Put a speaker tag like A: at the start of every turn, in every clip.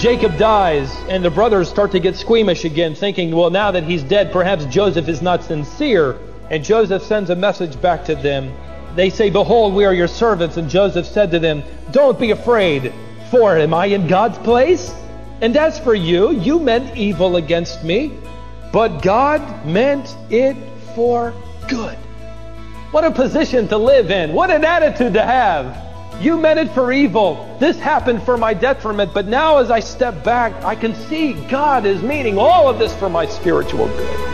A: Jacob dies, and the brothers start to get squeamish again, thinking, well, now that he's dead, perhaps Joseph is not sincere. And Joseph sends a message back to them. They say, Behold, we are your servants. And Joseph said to them, Don't be afraid, for am I in God's place? And as for you, you meant evil against me, but God meant it for good. What a position to live in. What an attitude to have. You meant it for evil. This happened for my detriment. But now, as I step back, I can see God is meaning all of this for my spiritual good.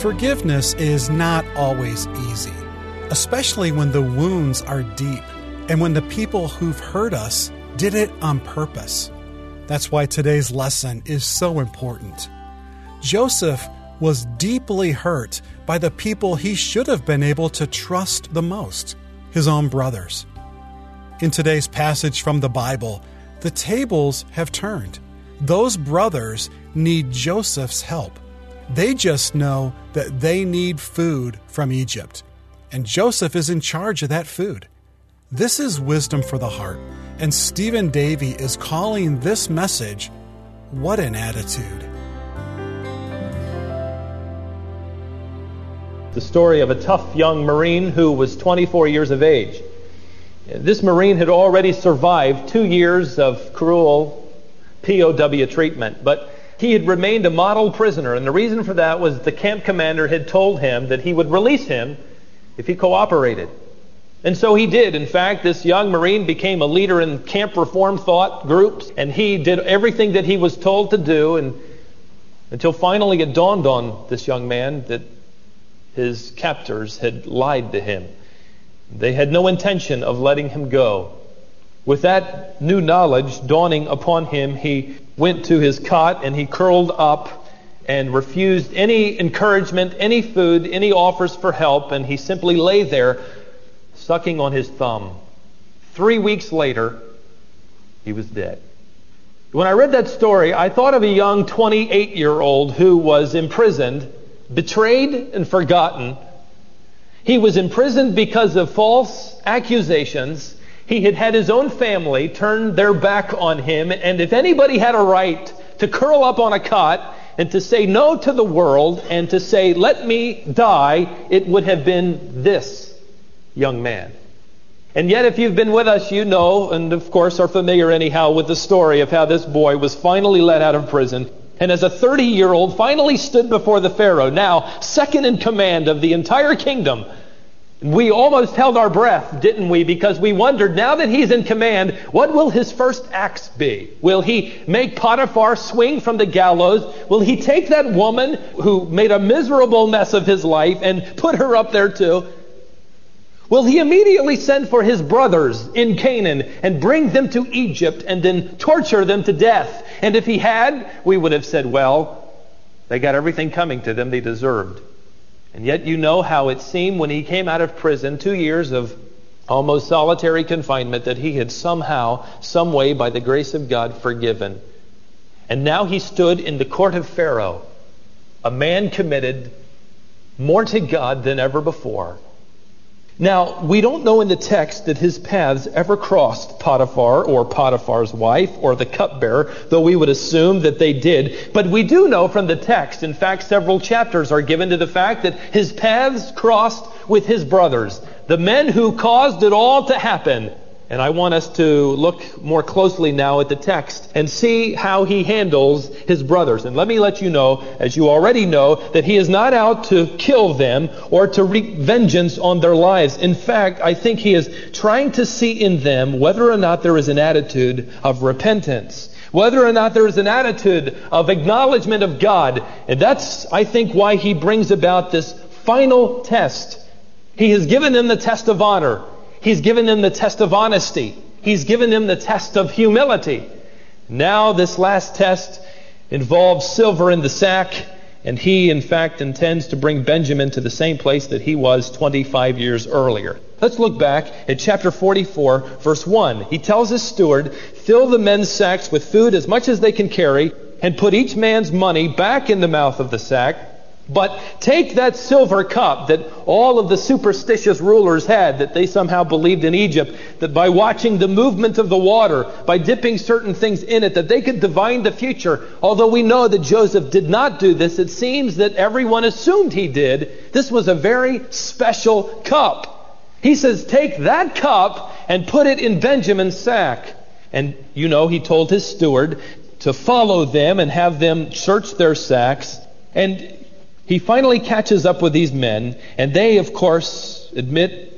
B: Forgiveness is not always easy, especially when the wounds are deep and when the people who've hurt us did it on purpose. That's why today's lesson is so important. Joseph was deeply hurt by the people he should have been able to trust the most his own brothers. In today's passage from the Bible, the tables have turned. Those brothers need Joseph's help. They just know that they need food from Egypt, and Joseph is in charge of that food. This is wisdom for the heart and Stephen Davey is calling this message, What an Attitude.
A: The story of a tough young Marine who was 24 years of age. This Marine had already survived two years of cruel POW treatment, but he had remained a model prisoner, and the reason for that was the camp commander had told him that he would release him if he cooperated. And so he did. In fact, this young Marine became a leader in camp reform thought groups, and he did everything that he was told to do, and until finally it dawned on this young man that his captors had lied to him. They had no intention of letting him go. With that new knowledge dawning upon him, he went to his cot and he curled up and refused any encouragement, any food, any offers for help, and he simply lay there sucking on his thumb. Three weeks later, he was dead. When I read that story, I thought of a young 28 year old who was imprisoned, betrayed, and forgotten. He was imprisoned because of false accusations. He had had his own family turn their back on him, and if anybody had a right to curl up on a cot and to say no to the world and to say, let me die, it would have been this young man. And yet, if you've been with us, you know, and of course are familiar anyhow with the story of how this boy was finally let out of prison and as a 30 year old finally stood before the Pharaoh, now second in command of the entire kingdom. We almost held our breath, didn't we? Because we wondered, now that he's in command, what will his first acts be? Will he make Potiphar swing from the gallows? Will he take that woman who made a miserable mess of his life and put her up there too? Will he immediately send for his brothers in Canaan and bring them to Egypt and then torture them to death? And if he had, we would have said, well, they got everything coming to them they deserved. And yet you know how it seemed when he came out of prison, two years of almost solitary confinement, that he had somehow, some way, by the grace of God, forgiven. And now he stood in the court of Pharaoh, a man committed more to God than ever before. Now, we don't know in the text that his paths ever crossed Potiphar or Potiphar's wife or the cupbearer, though we would assume that they did. But we do know from the text, in fact, several chapters are given to the fact that his paths crossed with his brothers, the men who caused it all to happen. And I want us to look more closely now at the text and see how he handles his brothers. And let me let you know, as you already know, that he is not out to kill them or to wreak vengeance on their lives. In fact, I think he is trying to see in them whether or not there is an attitude of repentance whether or not there is an attitude of acknowledgement of God. And that's, I think, why he brings about this final test. He has given them the test of honor. He's given them the test of honesty. He's given them the test of humility. Now, this last test involves silver in the sack And he, in fact, intends to bring Benjamin to the same place that he was 25 years earlier. Let's look back at chapter 44, verse 1. He tells his steward, Fill the men's sacks with food as much as they can carry, and put each man's money back in the mouth of the sack but take that silver cup that all of the superstitious rulers had, that they somehow believed in Egypt, that by watching the movement of the water, by dipping certain things in it, that they could divine the future. Although we know that Joseph did not do this, it seems that everyone assumed he did. This was a very special cup. He says, Take that cup and put it in Benjamin's sack. And you know, he told his steward to follow them and have them search their sacks. And he finally catches up with these men, and they, of course, admit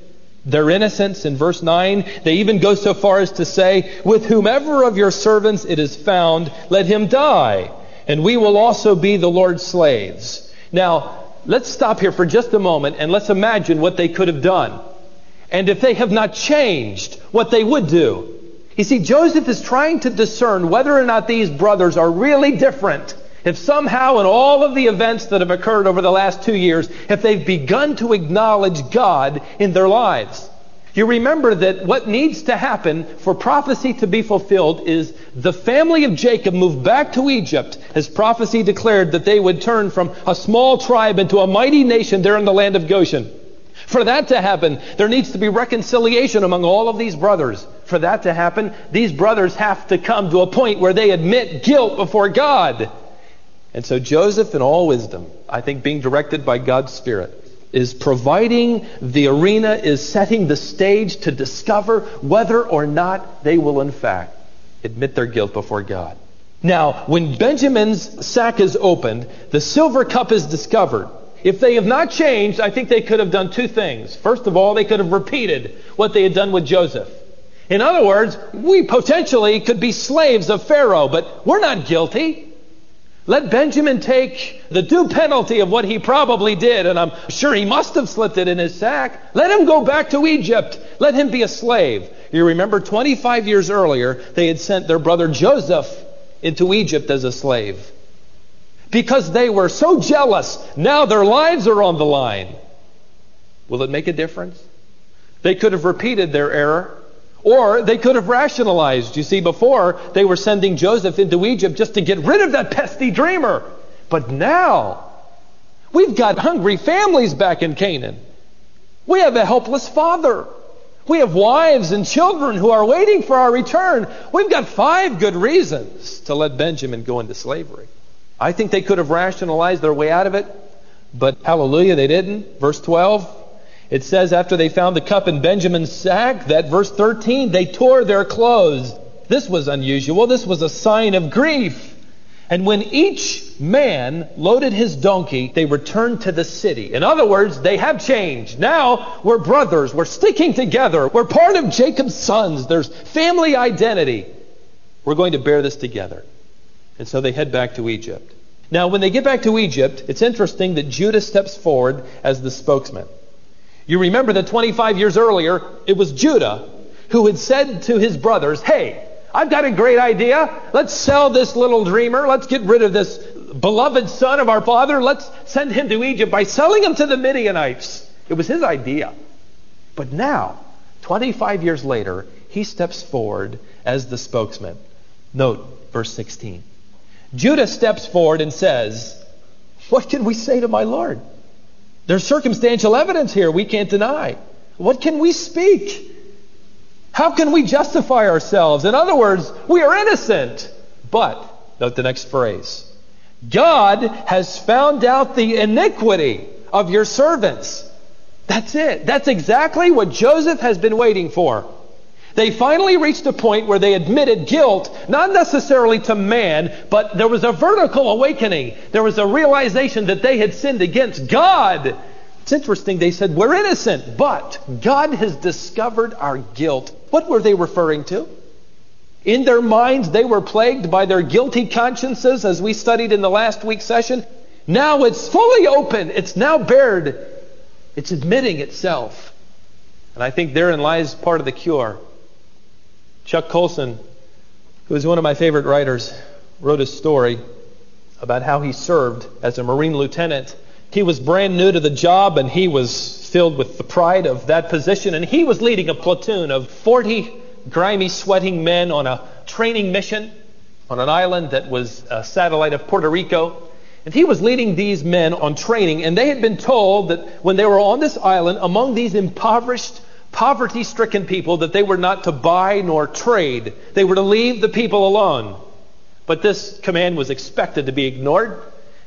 A: their innocence in verse 9. They even go so far as to say, With whomever of your servants it is found, let him die, and we will also be the Lord's slaves. Now, let's stop here for just a moment and let's imagine what they could have done. And if they have not changed, what they would do. You see, Joseph is trying to discern whether or not these brothers are really different if somehow in all of the events that have occurred over the last two years, if they've begun to acknowledge God in their lives. You remember that what needs to happen for prophecy to be fulfilled is the family of Jacob moved back to Egypt as prophecy declared that they would turn from a small tribe into a mighty nation there in the land of Goshen. For that to happen, there needs to be reconciliation among all of these brothers. For that to happen, these brothers have to come to a point where they admit guilt before God. And so Joseph, in all wisdom, I think being directed by God's Spirit, is providing the arena, is setting the stage to discover whether or not they will, in fact, admit their guilt before God. Now, when Benjamin's sack is opened, the silver cup is discovered. If they have not changed, I think they could have done two things. First of all, they could have repeated what they had done with Joseph. In other words, we potentially could be slaves of Pharaoh, but we're not guilty. Let Benjamin take the due penalty of what he probably did, and I'm sure he must have slipped it in his sack. Let him go back to Egypt. Let him be a slave. You remember 25 years earlier, they had sent their brother Joseph into Egypt as a slave. Because they were so jealous, now their lives are on the line. Will it make a difference? They could have repeated their error. Or they could have rationalized. You see, before they were sending Joseph into Egypt just to get rid of that pesky dreamer. But now, we've got hungry families back in Canaan. We have a helpless father. We have wives and children who are waiting for our return. We've got five good reasons to let Benjamin go into slavery. I think they could have rationalized their way out of it, but hallelujah, they didn't. Verse 12 it says after they found the cup in Benjamin's sack that verse 13, they tore their clothes. This was unusual. This was a sign of grief. And when each man loaded his donkey, they returned to the city. In other words, they have changed. Now we're brothers. We're sticking together. We're part of Jacob's sons. There's family identity. We're going to bear this together. And so they head back to Egypt. Now, when they get back to Egypt, it's interesting that Judah steps forward as the spokesman. You remember that 25 years earlier, it was Judah who had said to his brothers, Hey, I've got a great idea. Let's sell this little dreamer. Let's get rid of this beloved son of our father. Let's send him to Egypt by selling him to the Midianites. It was his idea. But now, 25 years later, he steps forward as the spokesman. Note verse 16. Judah steps forward and says, What can we say to my Lord? There's circumstantial evidence here we can't deny. What can we speak? How can we justify ourselves? In other words, we are innocent. But, note the next phrase God has found out the iniquity of your servants. That's it. That's exactly what Joseph has been waiting for. They finally reached a point where they admitted guilt, not necessarily to man, but there was a vertical awakening. There was a realization that they had sinned against God. It's interesting, they said, We're innocent, but God has discovered our guilt. What were they referring to? In their minds, they were plagued by their guilty consciences, as we studied in the last week's session. Now it's fully open, it's now bared, it's admitting itself. And I think therein lies part of the cure. Chuck Colson, who is one of my favorite writers, wrote a story about how he served as a Marine lieutenant. He was brand new to the job and he was filled with the pride of that position. And he was leading a platoon of 40 grimy, sweating men on a training mission on an island that was a satellite of Puerto Rico. And he was leading these men on training, and they had been told that when they were on this island, among these impoverished, poverty stricken people, that they were not to buy nor trade. They were to leave the people alone. But this command was expected to be ignored.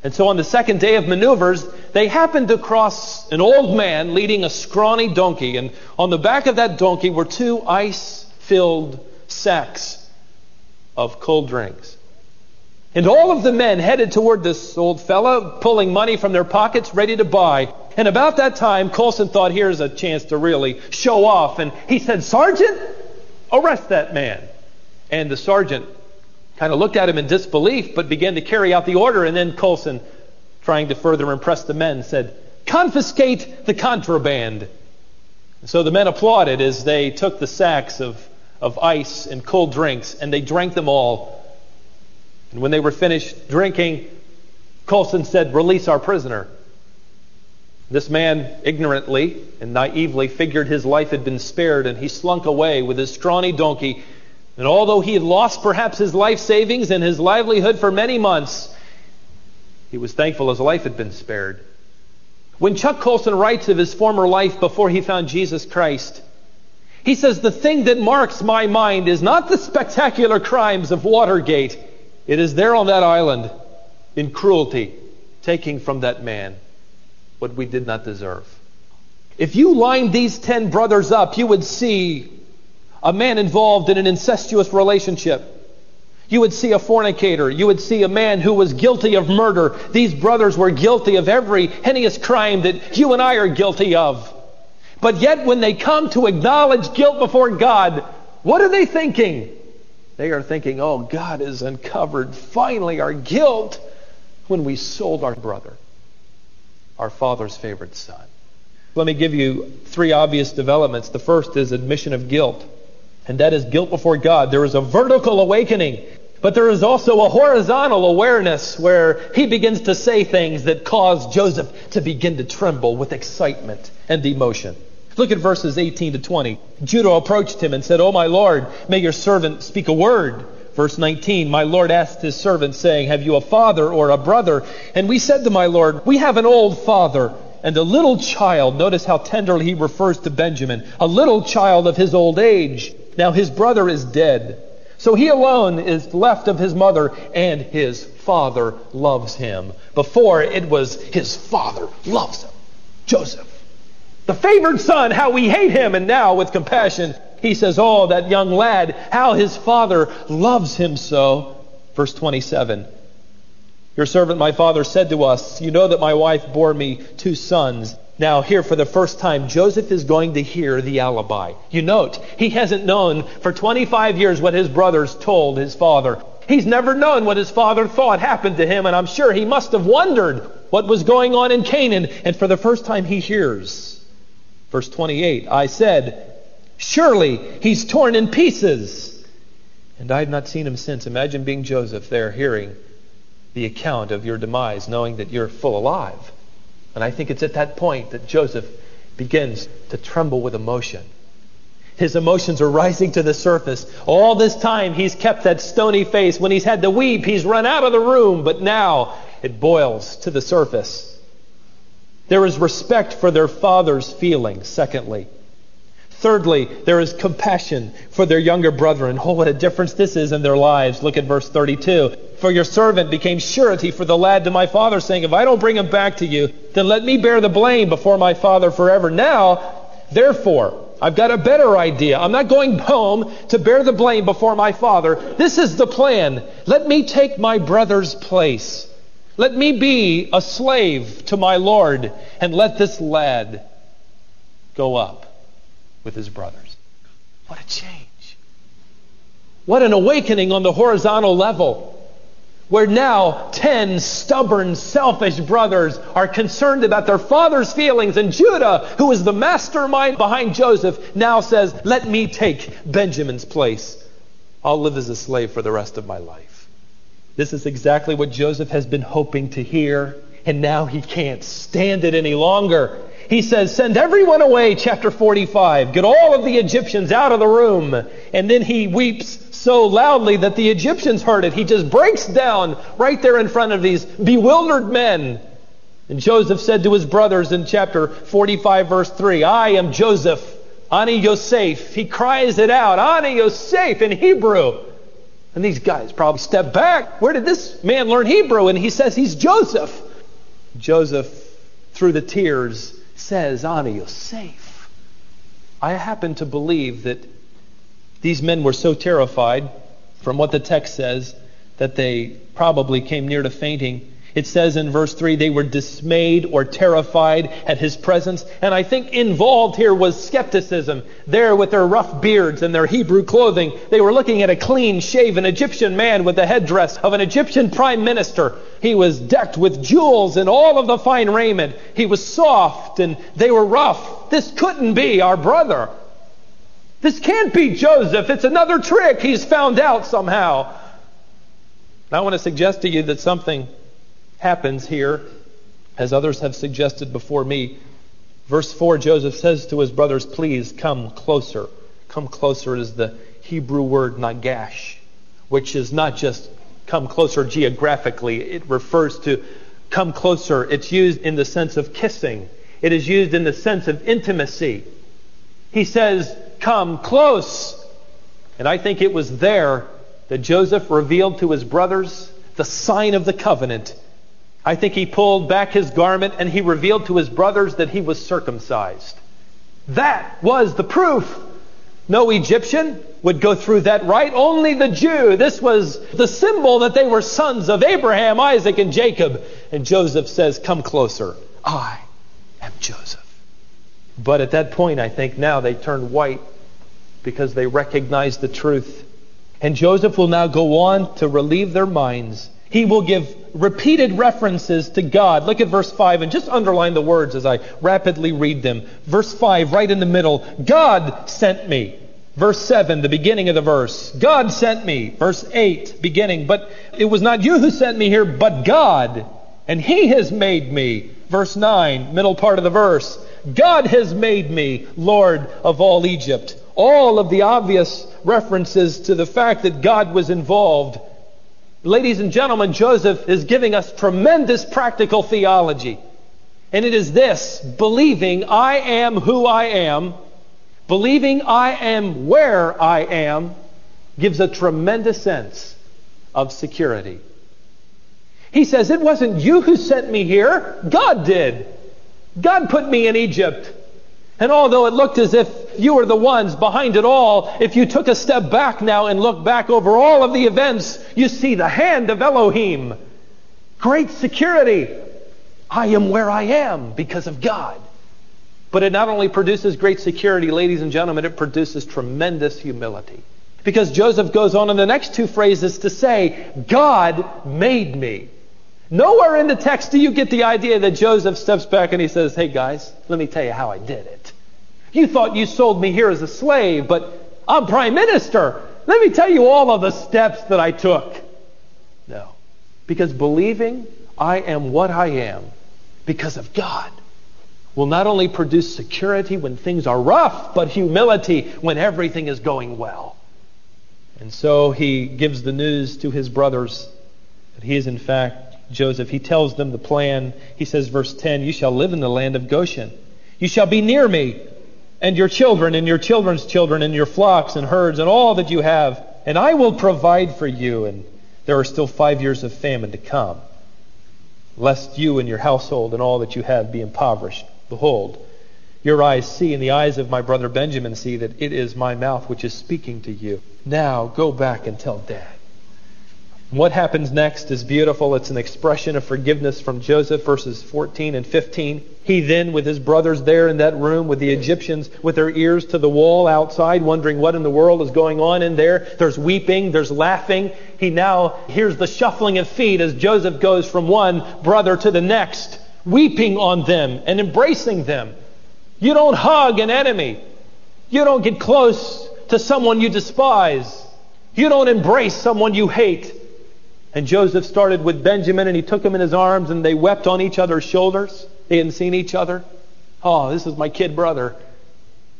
A: And so on the second day of maneuvers, they happened to cross an old man leading a scrawny donkey. And on the back of that donkey were two ice filled sacks of cold drinks. And all of the men headed toward this old fellow, pulling money from their pockets, ready to buy. And about that time, Colson thought, here's a chance to really show off. And he said, Sergeant, arrest that man. And the sergeant kind of looked at him in disbelief, but began to carry out the order. And then Colson, trying to further impress the men, said, Confiscate the contraband. So the men applauded as they took the sacks of, of ice and cold drinks and they drank them all and when they were finished drinking, Colson said, Release our prisoner. This man ignorantly and naively figured his life had been spared, and he slunk away with his scrawny donkey. And although he had lost perhaps his life savings and his livelihood for many months, he was thankful his life had been spared. When Chuck Colson writes of his former life before he found Jesus Christ, he says, The thing that marks my mind is not the spectacular crimes of Watergate it is there on that island, in cruelty, taking from that man what we did not deserve. If you lined these ten brothers up, you would see a man involved in an incestuous relationship. You would see a fornicator. You would see a man who was guilty of murder. These brothers were guilty of every heinous crime that you and I are guilty of. But yet, when they come to acknowledge guilt before God, what are they thinking? They are thinking, oh, God has uncovered finally our guilt when we sold our brother, our father's favorite son. Let me give you three obvious developments. The first is admission of guilt, and that is guilt before God. There is a vertical awakening, but there is also a horizontal awareness where he begins to say things that cause Joseph to begin to tremble with excitement and emotion. Look at verses 18 to 20. Judah approached him and said, O my Lord, may your servant speak a word. Verse 19, my Lord asked his servant, saying, Have you a father or a brother? And we said to my Lord, We have an old father and a little child. Notice how tenderly he refers to Benjamin, a little child of his old age. Now his brother is dead. So he alone is left of his mother, and his father loves him. Before it was his father loves him. Joseph. The favored son, how we hate him. And now, with compassion, he says, Oh, that young lad, how his father loves him so. Verse 27. Your servant, my father, said to us, You know that my wife bore me two sons. Now, here for the first time, Joseph is going to hear the alibi. You note, he hasn't known for 25 years what his brothers told his father. He's never known what his father thought happened to him, and I'm sure he must have wondered what was going on in Canaan. And for the first time, he hears Verse 28 I said, Surely he's torn in pieces. And I have not seen him since. Imagine being Joseph there hearing the account of your demise, knowing that you're full alive. And I think it's at that point that Joseph begins to tremble with emotion. His emotions are rising to the surface. All this time, he's kept that stony face. When he's had to weep, he's run out of the room, but now it boils to the surface. There is respect for their father's feelings, secondly. Thirdly, there is compassion for their younger brethren. Oh, what a difference this is in their lives. Look at verse 32. For your servant became surety for the lad to my father, saying, If I don't bring him back to you, then let me bear the blame before my father forever. Now, therefore, I've got a better idea. I'm not going home to bear the blame before my father. This is the plan. Let me take my brother's place. Let me be a slave to my Lord, and let this lad go up with his brothers. What a change. What an awakening on the horizontal level. Where now 10 stubborn, selfish brothers are concerned about their father's feelings, and Judah, who is the mastermind behind Joseph, now says, Let me take Benjamin's place. I'll live as a slave for the rest of my life. This is exactly what Joseph has been hoping to hear, and now he can't stand it any longer. He says, Send everyone away, chapter 45. Get all of the Egyptians out of the room. And then he weeps so loudly that the Egyptians heard it. He just breaks down right there in front of these bewildered men. And Joseph said to his brothers in chapter 45, verse 3, I am Joseph, Ani Yosef. He cries it out, Ani Yosef in Hebrew. And these guys probably step back. Where did this man learn Hebrew? And he says he's Joseph. Joseph, through the tears, says, Ani Yosef. I happen to believe that these men were so terrified from what the text says that they probably came near to fainting. It says in verse 3 they were dismayed or terrified at his presence. And I think involved here was skepticism. There with their rough beards and their Hebrew clothing, they were looking at a clean shaven Egyptian man with the headdress of an Egyptian prime minister. He was decked with jewels and all of the fine raiment. He was soft and they were rough. This couldn't be our brother. This can't be Joseph. It's another trick he's found out somehow. I want to suggest to you that something happens here, as others have suggested before me. Verse 4, Joseph says to his brothers, Please come closer. Come closer is the Hebrew word nagash, which is not just come closer geographically, it refers to come closer. It's used in the sense of kissing, it is used in the sense of intimacy. He says, Come close. And I think it was there that Joseph revealed to his brothers the sign of the covenant I think he pulled back his garment and he revealed to his brothers that he was circumcised. That was the proof. No Egyptian would go through that rite, only the Jew. This was the symbol that they were sons of Abraham, Isaac, and Jacob. And Joseph says, Come closer. I am Joseph. But at that point, I think now they turn white because they recognize the truth. And Joseph will now go on to relieve their minds he will give repeated references to God. Look at verse 5 and just underline the words as I rapidly read them. Verse 5, right in the middle God sent me. Verse 7, the beginning of the verse. God sent me. Verse 8, beginning. But it was not you who sent me here, but God. And He has made me. Verse 9, middle part of the verse. God has made me Lord of all Egypt. All of the obvious references to the fact that God was involved Ladies and gentlemen, Joseph is giving us tremendous practical theology. And it is this believing I am who I am, believing I am where I am, gives a tremendous sense of security. He says, It wasn't you who sent me here, God did. God put me in Egypt. And although it looked as if you were the ones behind it all, if you took a step back now and look back over all of the events, you see the hand of Elohim. Great security. I am where I am because of God. But it not only produces great security, ladies and gentlemen, it produces tremendous humility. Because Joseph goes on in the next two phrases to say, God made me. Nowhere in the text do you get the idea that Joseph steps back and he says, Hey guys, let me tell you how I did it. You thought you sold me here as a slave, but I'm prime minister. Let me tell you all of the steps that I took. No. Because believing I am what I am because of God will not only produce security when things are rough, but humility when everything is going well. And so he gives the news to his brothers that he is in fact Joseph. He tells them the plan. He says, verse 10 You shall live in the land of Goshen. You shall be near me, and your children, and your children's children, and your flocks and herds, and all that you have, and I will provide for you. And there are still five years of famine to come, lest you and your household and all that you have be impoverished. Behold, your eyes see, and the eyes of my brother Benjamin see that it is my mouth which is speaking to you. Now go back and tell dad. What happens next is beautiful. It's an expression of forgiveness from Joseph, verses 14 and 15. He then, with his brothers there in that room, with the Egyptians with their ears to the wall outside, wondering what in the world is going on in there. There's weeping, there's laughing. He now hears the shuffling of feet as Joseph goes from one brother to the next, weeping on them and embracing them. You don't hug an enemy. You don't get close to someone you despise. You don't embrace someone you hate. And Joseph started with Benjamin and he took him in his arms and they wept on each other's shoulders. They hadn't seen each other. Oh, this is my kid brother.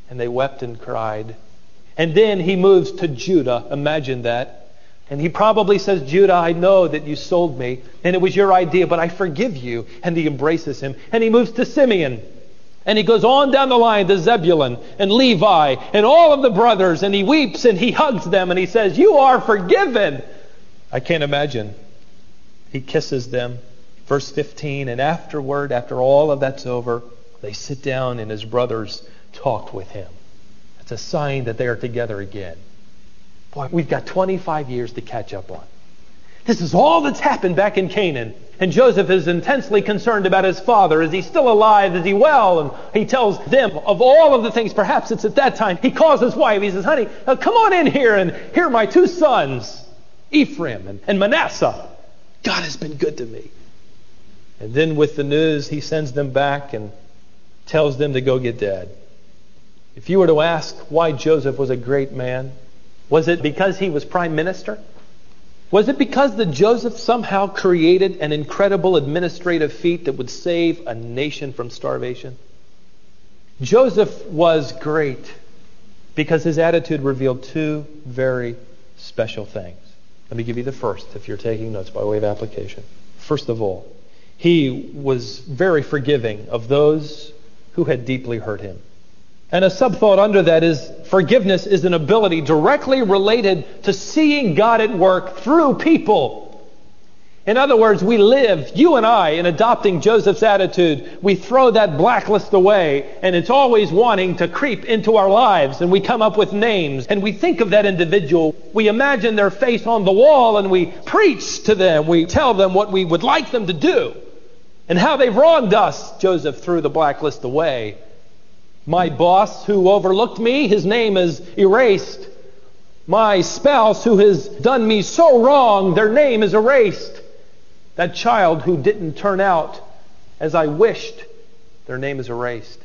A: And they wept and cried. And then he moves to Judah. Imagine that. And he probably says, Judah, I know that you sold me, and it was your idea, but I forgive you. And he embraces him. And he moves to Simeon. And he goes on down the line to Zebulun and Levi and all of the brothers, and he weeps and he hugs them and he says, You are forgiven. I can't imagine. He kisses them. Verse 15, and afterward, after all of that's over, they sit down and his brothers talked with him. It's a sign that they are together again. Boy, we've got 25 years to catch up on. This is all that's happened back in Canaan. And Joseph is intensely concerned about his father. Is he still alive? Is he well? And he tells them of all of the things. Perhaps it's at that time. He calls his wife. He says, Honey, uh, come on in here and here are my two sons, Ephraim and, and Manasseh. God has been good to me. And then with the news, he sends them back and tells them to go get dad. If you were to ask why Joseph was a great man, was it because he was prime minister? Was it because that Joseph somehow created an incredible administrative feat that would save a nation from starvation? Joseph was great because his attitude revealed two very special things. Let me give you the first if you're taking notes by way of application. First of all, he was very forgiving of those who had deeply hurt him. And a subthought under that is forgiveness is an ability directly related to seeing God at work through people. In other words, we live, you and I, in adopting Joseph's attitude. We throw that blacklist away, and it's always wanting to creep into our lives, and we come up with names, and we think of that individual. We imagine their face on the wall, and we preach to them. We tell them what we would like them to do, and how they've wronged us. Joseph threw the blacklist away my boss who overlooked me, his name is erased. My spouse who has done me so wrong, their name is erased. That child who didn't turn out as I wished, their name is erased.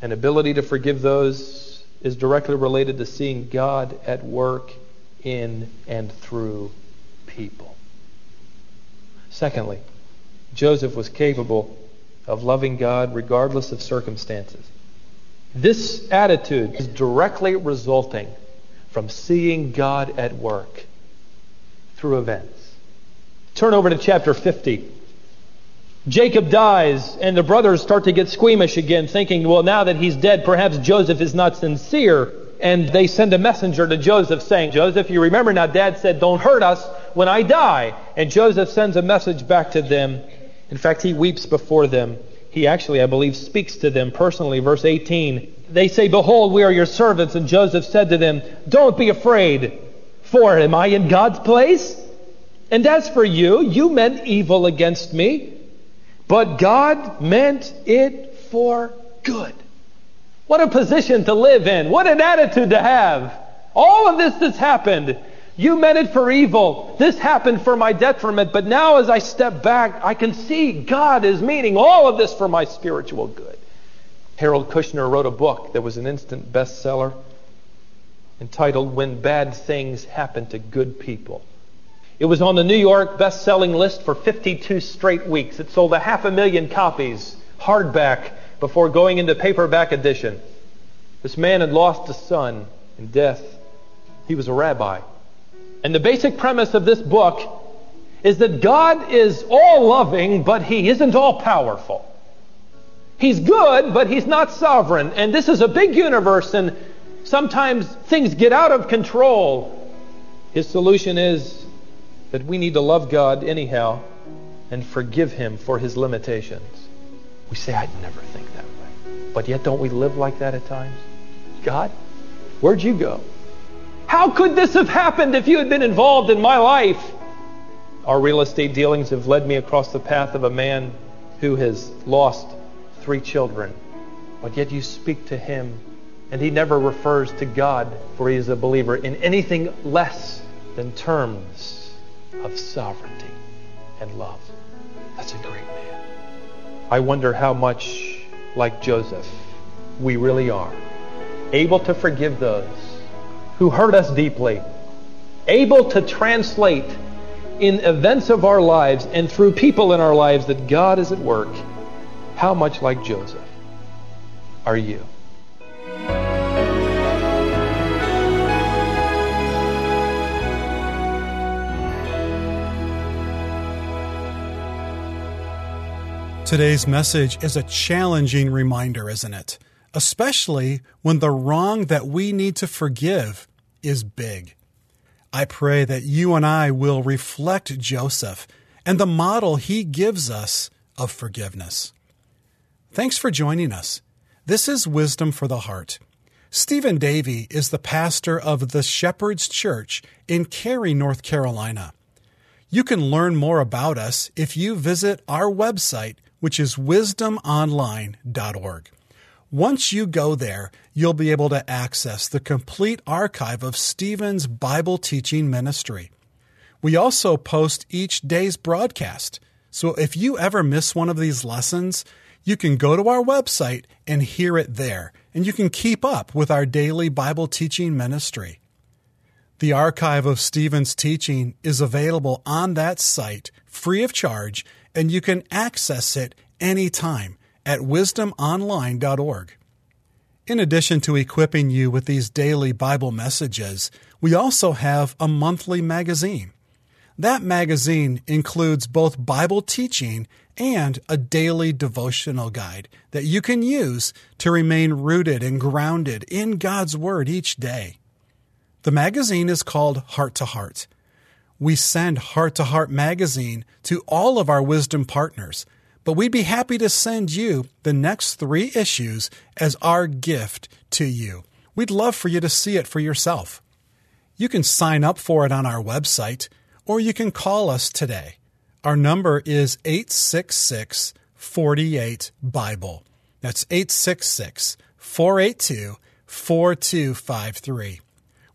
A: An ability to forgive those is directly related to seeing God at work in and through people. Secondly, Joseph was capable of loving God regardless of circumstances. This attitude is directly resulting from seeing God at work through events. Turn over to chapter 50. Jacob dies, and the brothers start to get squeamish again, thinking, well, now that he's dead, perhaps Joseph is not sincere. And they send a messenger to Joseph saying, Joseph, you remember now, Dad said, don't hurt us when I die. And Joseph sends a message back to them. In fact, he weeps before them he actually, I believe, speaks to them personally. Verse 18 They say, Behold, we are your servants. And Joseph said to them, Don't be afraid, for am I in God's place? And as for you, you meant evil against me, but God meant it for good. What a position to live in. What an attitude to have. All of this has happened. You meant it for evil. This happened for my detriment. But now, as I step back, I can see God is meaning all of this for my spiritual good. Harold Kushner wrote a book that was an instant bestseller entitled When Bad Things Happen to Good People. It was on the New York best-selling list for 52 straight weeks. It sold a half a million copies, hardback, before going into paperback edition. This man had lost a son in death. He was a rabbi. And the basic premise of this book is that God is all loving, but He isn't all powerful. He's good, but He's not sovereign. And this is a big universe, and sometimes things get out of control. His solution is that we need to love God anyhow and forgive Him for His limitations. We say, I'd never think that way. But yet, don't we live like that at times? God, where'd you go? How could this have happened if you had been involved in my life? Our real estate dealings have led me across the path of a man who has lost three children, but yet you speak to him, and he never refers to God, for he is a believer, in anything less than terms of sovereignty and love. That's a great man. I wonder how much like Joseph we really are, able to forgive those who hurt us deeply, able to translate in events of our lives and through people in our lives that God is at work, how much like Joseph are you?
B: Today's message is a challenging reminder, isn't it? Especially when the wrong that we need to forgive is big. I pray that you and I will reflect Joseph and the model he gives us of forgiveness. Thanks for joining us. This is Wisdom for the Heart. Stephen Davey is the pastor of the Shepherd's Church in Cary, North Carolina. You can learn more about us if you visit our website which is wisdomonline.org. Once you go there, you'll be able to access the complete archive of Stephen's Bible teaching ministry. We also post each day's broadcast. So if you ever miss one of these lessons, you can go to our website and hear it there, and you can keep up with our daily Bible teaching ministry. The archive of Stephen's teaching is available on that site free of charge and you can access it anytime at wisdomonline.org. In addition to equipping you with these daily Bible messages, we also have a monthly magazine. That magazine includes both Bible teaching and a daily devotional guide that you can use to remain rooted and grounded in God's Word each day. The magazine is called Heart to Heart we send Heart to Heart magazine to all of our wisdom partners, but we'd be happy to send you the next three issues as our gift to you. We'd love for you to see it for yourself. You can sign up for it on our website, or you can call us today. Our number is 866 48 Bible. That's 866 482 4253.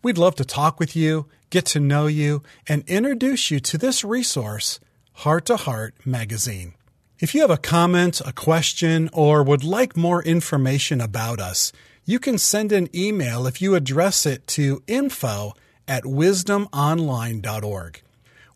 B: We'd love to talk with you get to know you, and introduce you to this resource, Heart to Heart Magazine. If you have a comment, a question, or would like more information about us, you can send an email if you address it to info at wisdomonline.org.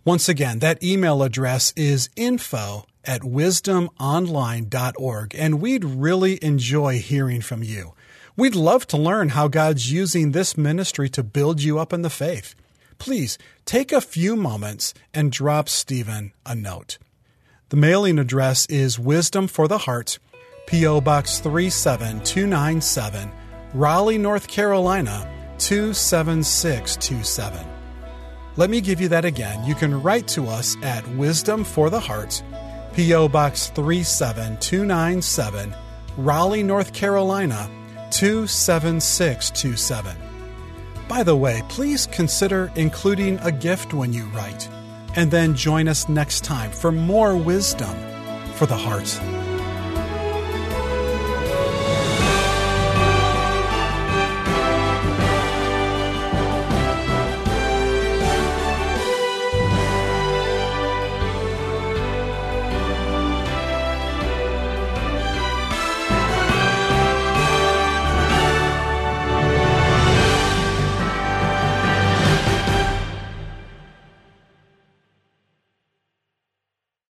B: Once again, that email address is info at wisdomonline.org, and we'd really enjoy hearing from you. We'd love to learn how God's using this ministry to build you up in the faith please take a few moments and drop Stephen a note. The mailing address is Wisdom for the Heart, P.O. Box 37297, Raleigh, North Carolina 27627. Let me give you that again. You can write to us at Wisdom for the Heart, P.O. Box 37297, Raleigh, North Carolina 27627. By the way, please consider including a gift when you write. And then join us next time for more wisdom for the heart.